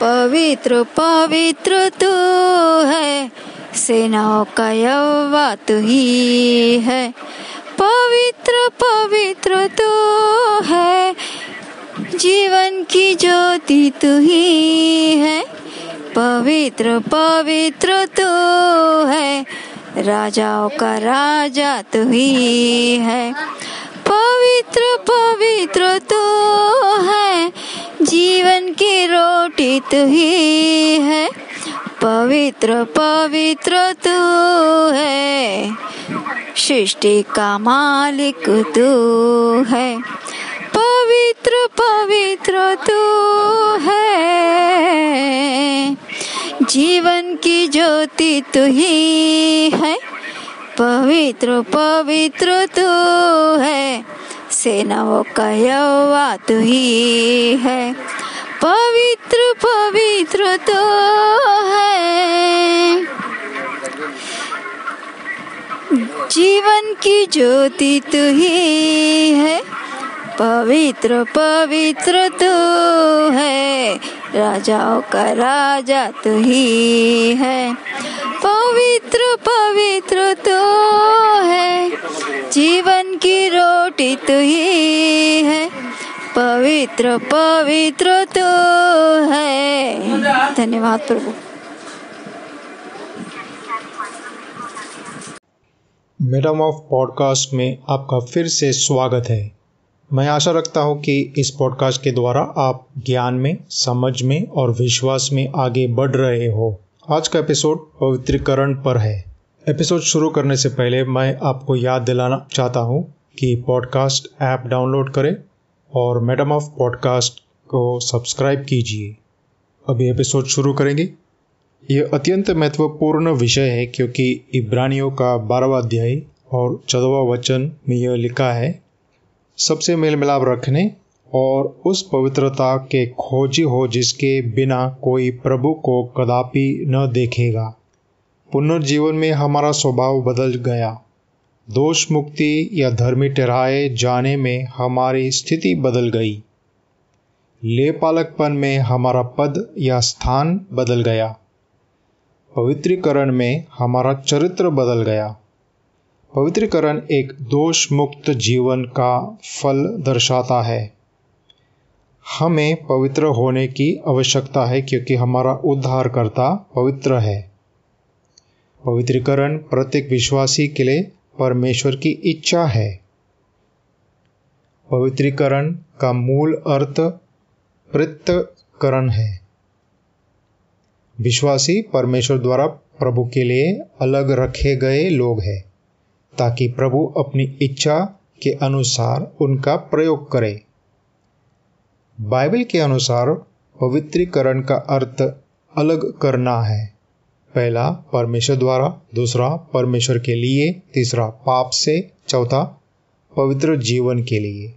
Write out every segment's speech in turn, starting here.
पवित्र पवित्र तू है, सेनाओं का यवा तू ही है। पवित्र पवित्र तू है, जीवन की ज्योति तू ही है। पवित्र पवित्र तू है, राजाओं का राजा तू ही है। पवित्र पवित्र तू है। जीवन की रोटी तू ही है। पवित्र पवित्र तू है। सृष्टि का मालिक तू है। पवित्र पवित्र तू है। जीवन की ज्योति तू ही है। पवित्र पवित्र तू है। सेनाओं का यहोवा तू ही है। पवित्र पवित्र तू है। जीवन की ज्योति तू ही है। पवित्र पवित्र तू है। राजाओं का राजा तू ही है। पवित्र पवित्र तू है। जीवन की रोटी तू ही है। पवित्र पवित्र तू है। धन्यवाद प्रभु। मैडम ऑफ़ पॉडकास्ट में आपका फिर से स्वागत है। मैं आशा रखता हूँ कि इस पॉडकास्ट के द्वारा आप ज्ञान में, समझ में और विश्वास में आगे बढ़ रहे हो। आज का एपिसोड पवित्रीकरण पर है। एपिसोड शुरू करने से पहले मैं आपको याद दिलाना चाहता हूँ कि पॉडकास्ट ऐप डाउनलोड करें और मैडम ऑफ़ पॉडकास्ट को सब्सक्राइब कीजिए। अभी एपिसोड शुरू करेंगे। ये अत्यंत महत्वपूर्ण विषय है क्योंकि इब्रानियों का बारहवा अध्याय और चौदहवा वचन में यह लिखा है सबसे मेल मिलाप रखने और उस पवित्रता के खोजी हो जिसके बिना कोई प्रभु को कदापि न देखेगा। पुनर्जीवन में हमारा स्वभाव बदल गया। दोष मुक्ति या धर्मी ठहराए जाने में हमारी स्थिति बदल गई। लेपालकपन में हमारा पद या स्थान बदल गया। पवित्रीकरण में हमारा चरित्र बदल गया। पवित्रीकरण एक दोष मुक्त जीवन का फल दर्शाता है। हमें पवित्र होने की आवश्यकता है क्योंकि हमारा उद्धारकर्ता पवित्र है। पवित्रीकरण प्रत्येक विश्वासी के लिए परमेश्वर की इच्छा है। पवित्रीकरण का मूल अर्थ पृथकरण है। विश्वासी परमेश्वर द्वारा प्रभु के लिए अलग रखे गए लोग हैं। ताकि प्रभु अपनी इच्छा के अनुसार उनका प्रयोग करे। बाइबल के अनुसार पवित्रीकरण का अर्थ अलग करना है। पहला, परमेश्वर द्वारा। दूसरा, परमेश्वर के लिए। तीसरा, पाप से। चौथा, पवित्र जीवन के लिए।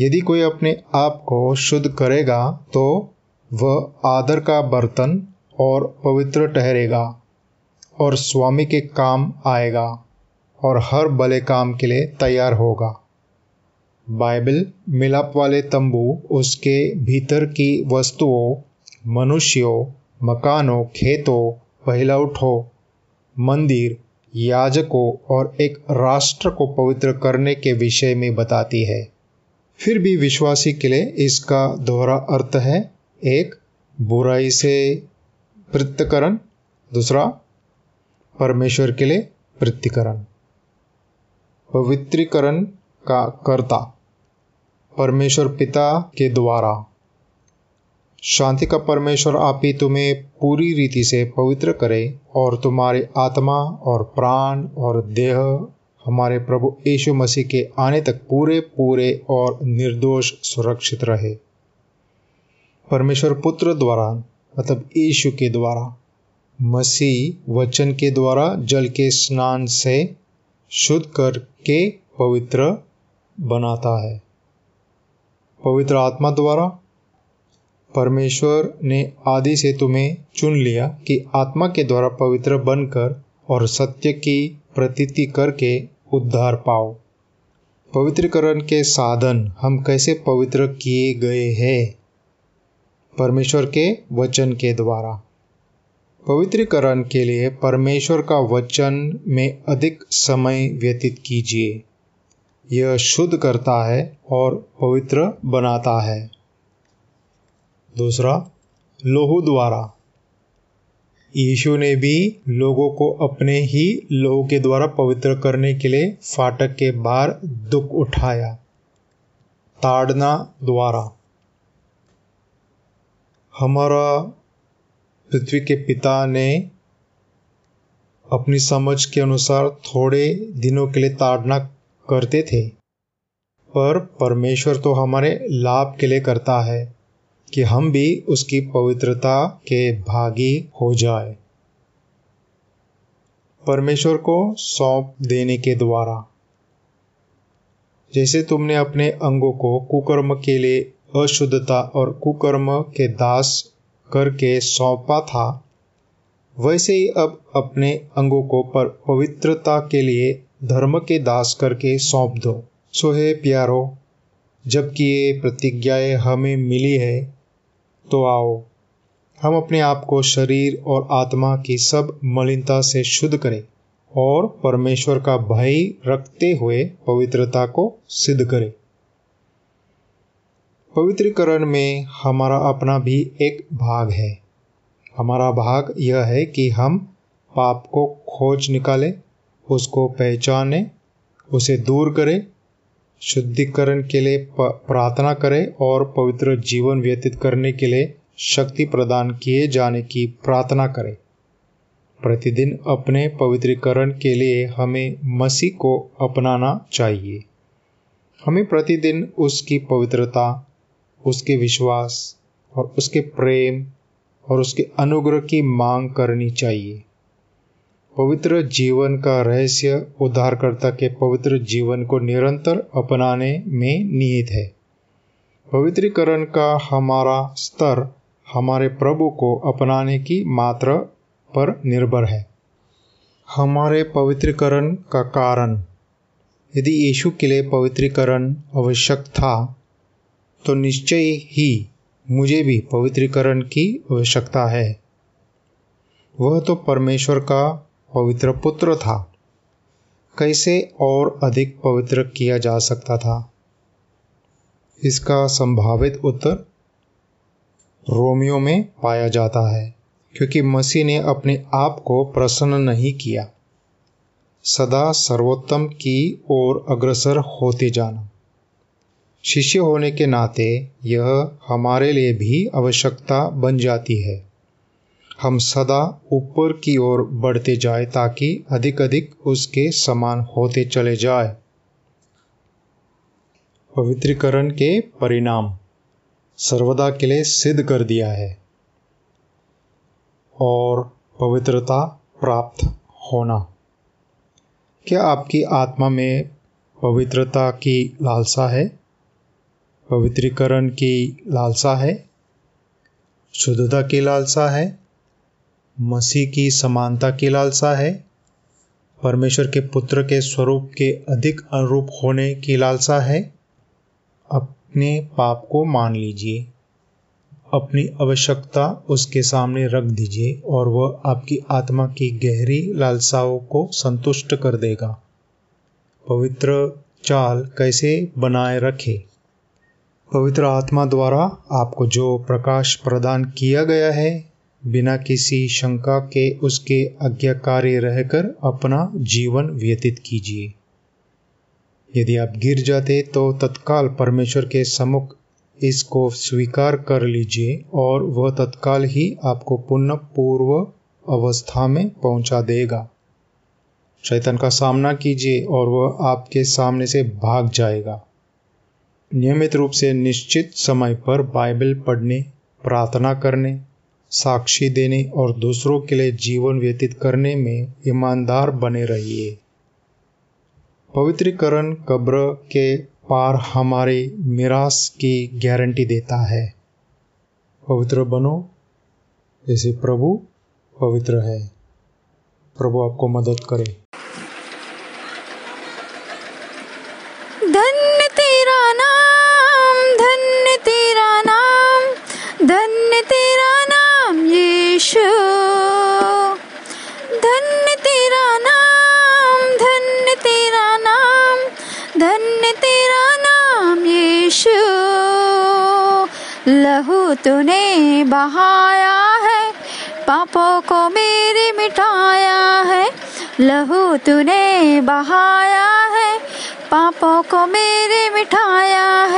यदि कोई अपने आप को शुद्ध करेगा तो वह आदर का बर्तन और पवित्र ठहरेगा। और स्वामी के काम आएगा और हर भले काम के लिए तैयार होगा। बाइबल मिलाप वाले तंबू, उसके भीतर की वस्तुओं, मनुष्यों, मकानों, खेतों, पहलौठों, मंदिर, याजकों और एक राष्ट्र को पवित्र करने के विषय में बताती है। फिर भी विश्वासी के लिए इसका दोहरा अर्थ है, एक बुराई से पृथकरण दूसरा परमेश्वर के लिए पृथ्वीकरण पवित्रीकरण का कर्ता परमेश्वर पिता के द्वारा। शांति का परमेश्वर आप ही तुम्हें पूरी रीति से पवित्र करे और तुम्हारे आत्मा और प्राण और देह हमारे प्रभु यीशु मसीह के आने तक पूरे पूरे और निर्दोष सुरक्षित रहे। परमेश्वर पुत्र द्वारा मतलब यीशु के द्वारा मसीह वचन के द्वारा जल के स्नान से शुद्ध करके पवित्र बनाता है। पवित्र आत्मा द्वारा परमेश्वर ने आदि से तुम्हें चुन लिया कि आत्मा के द्वारा पवित्र बनकर और सत्य की प्रतीति करके उद्धार पाओ। पवित्रीकरण के साधन हम कैसे पवित्र किए गए हैं? परमेश्वर के वचन के द्वारा। पवित्रीकरण के लिए परमेश्वर का वचन में अधिक समय व्यतीत कीजिए। यह शुद्ध करता है और पवित्र बनाता है। दूसरा लोहू द्वारा। यीशु ने भी लोगों को अपने ही लोहू के द्वारा पवित्र करने के लिए फाटक के बाहर दुख उठाया। ताड़ना द्वारा। हमारा पृथ्वी के पिता ने अपनी समझ के अनुसार थोड़े दिनों के लिए ताड़ना करते थे। पर परमेश्वर तो हमारे लाभ के लिए करता है कि हम भी उसकी पवित्रता के भागी हो जाए। परमेश्वर को सौंप देने के द्वारा। जैसे तुमने अपने अंगों को कुकर्म के लिए अशुद्धता और कुकर्म के दास करके सौंपा था। वैसे ही अब अपने अंगों को पर पवित्रता के लिए धर्म के दास करके सौंप दो। सो है प्यारो जबकि ये प्रतिज्ञाएँ हमें मिली है तो आओ, हम अपने आप को शरीर और आत्मा की सब मलिनता से शुद्ध करें और परमेश्वर का भय रखते हुए पवित्रता को सिद्ध करें। पवित्रीकरण में हमारा अपना भी एक भाग है। हमारा भाग यह है कि हम पाप को खोज निकालें, उसको पहचाने, उसे दूर करें, शुद्धिकरण के लिए प्रार्थना करें और पवित्र जीवन व्यतीत करने के लिए शक्ति प्रदान किए जाने की प्रार्थना करें। प्रतिदिन अपने पवित्रीकरण के लिए हमें मसीह को अपनाना चाहिए। हमें प्रतिदिन उसकी पवित्रता उसके विश्वास और उसके प्रेम और उसके अनुग्रह की मांग करनी चाहिए। पवित्र जीवन का रहस्य उद्धारकर्ता के पवित्र जीवन को निरंतर अपनाने में निहित है। पवित्रीकरण का हमारा स्तर हमारे प्रभु को अपनाने की मात्रा पर निर्भर है। हमारे पवित्रीकरण का कारण, यदि यीशु के लिए पवित्रीकरण आवश्यक था तो निश्चय ही मुझे भी पवित्रीकरण की आवश्यकता है। वह तो परमेश्वर का पवित्र पुत्र था। कैसे और अधिक पवित्र किया जा सकता था? इसका संभावित उत्तर रोमियो में पाया जाता है, क्योंकि मसीह ने अपने आप को प्रसन्न नहीं किया। सदा सर्वोत्तम की ओर अग्रसर होते जाना। शिष्य होने के नाते यह हमारे लिए भी आवश्यकता बन जाती है। हम सदा ऊपर की ओर बढ़ते जाए ताकि अधिक अधिक उसके समान होते चले जाए। पवित्रीकरण के परिणाम सर्वदा के लिए सिद्ध कर दिया है और पवित्रता प्राप्त होना। क्या आपकी आत्मा में पवित्रता की लालसा है? पवित्रीकरण की लालसा है, शुद्धता की लालसा है, मसीह की समानता की लालसा है, परमेश्वर के पुत्र के स्वरूप के अधिक अनुरूप होने की लालसा है, अपने पाप को मान लीजिए, अपनी आवश्यकता उसके सामने रख दीजिए और वह आपकी आत्मा की गहरी लालसाओं को संतुष्ट कर देगा। पवित्र चाल कैसे बनाए रखे? पवित्र आत्मा द्वारा आपको जो प्रकाश प्रदान किया गया है, बिना किसी शंका के उसके आज्ञाकारी रहकर अपना जीवन व्यतीत कीजिए। यदि आप गिर जाते तो तत्काल परमेश्वर के सम्मुख इसको स्वीकार कर लीजिए और वह तत्काल ही आपको पुनः पूर्व अवस्था में पहुँचा देगा। शैतान का सामना कीजिए और वह आपके सामने से भाग जाएगा। नियमित रूप से निश्चित समय पर बाइबल पढ़ने, प्रार्थना करने, साक्षी देने और दूसरों के लिए जीवन व्यतीत करने में ईमानदार बने रहिए। पवित्रीकरण कब्र के पार हमारे मिरास की गारंटी देता है। पवित्र बनो, जैसे प्रभु पवित्र है। प्रभु आपको मदद करे। तूने बहाया है, पापों को मेरी मिटाया है। लहू तूने बहाया है, पापों को मेरी मिठाया है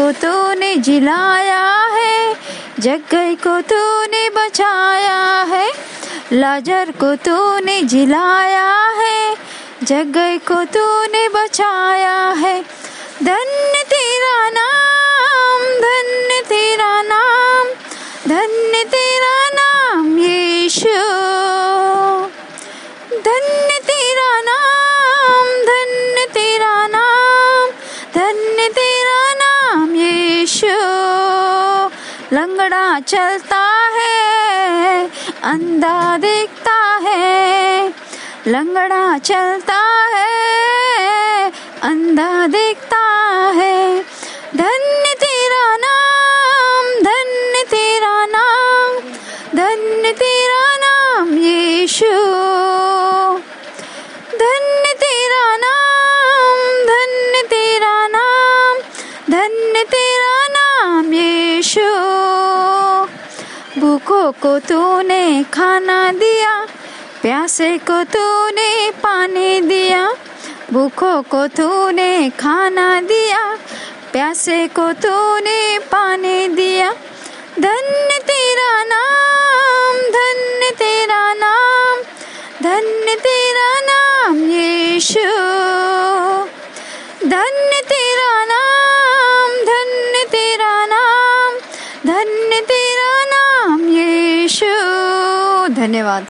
को तूने जिलाया है जगई को तूने बचाया है, लाजर को तूने जिलाया है जगई को तूने बचाया है। धन्य तेरा नाम धन्य तेरा नाम धन्य लंगड़ा चलता है अंधा दिखता है। लंगड़ा चलता है अंधा दिखता भूखों को तूने खाना दिया, प्यासे को तूने पानी दिया, भूखों को तूने खाना दिया, प्यासे को तूने पानी दिया, धन्य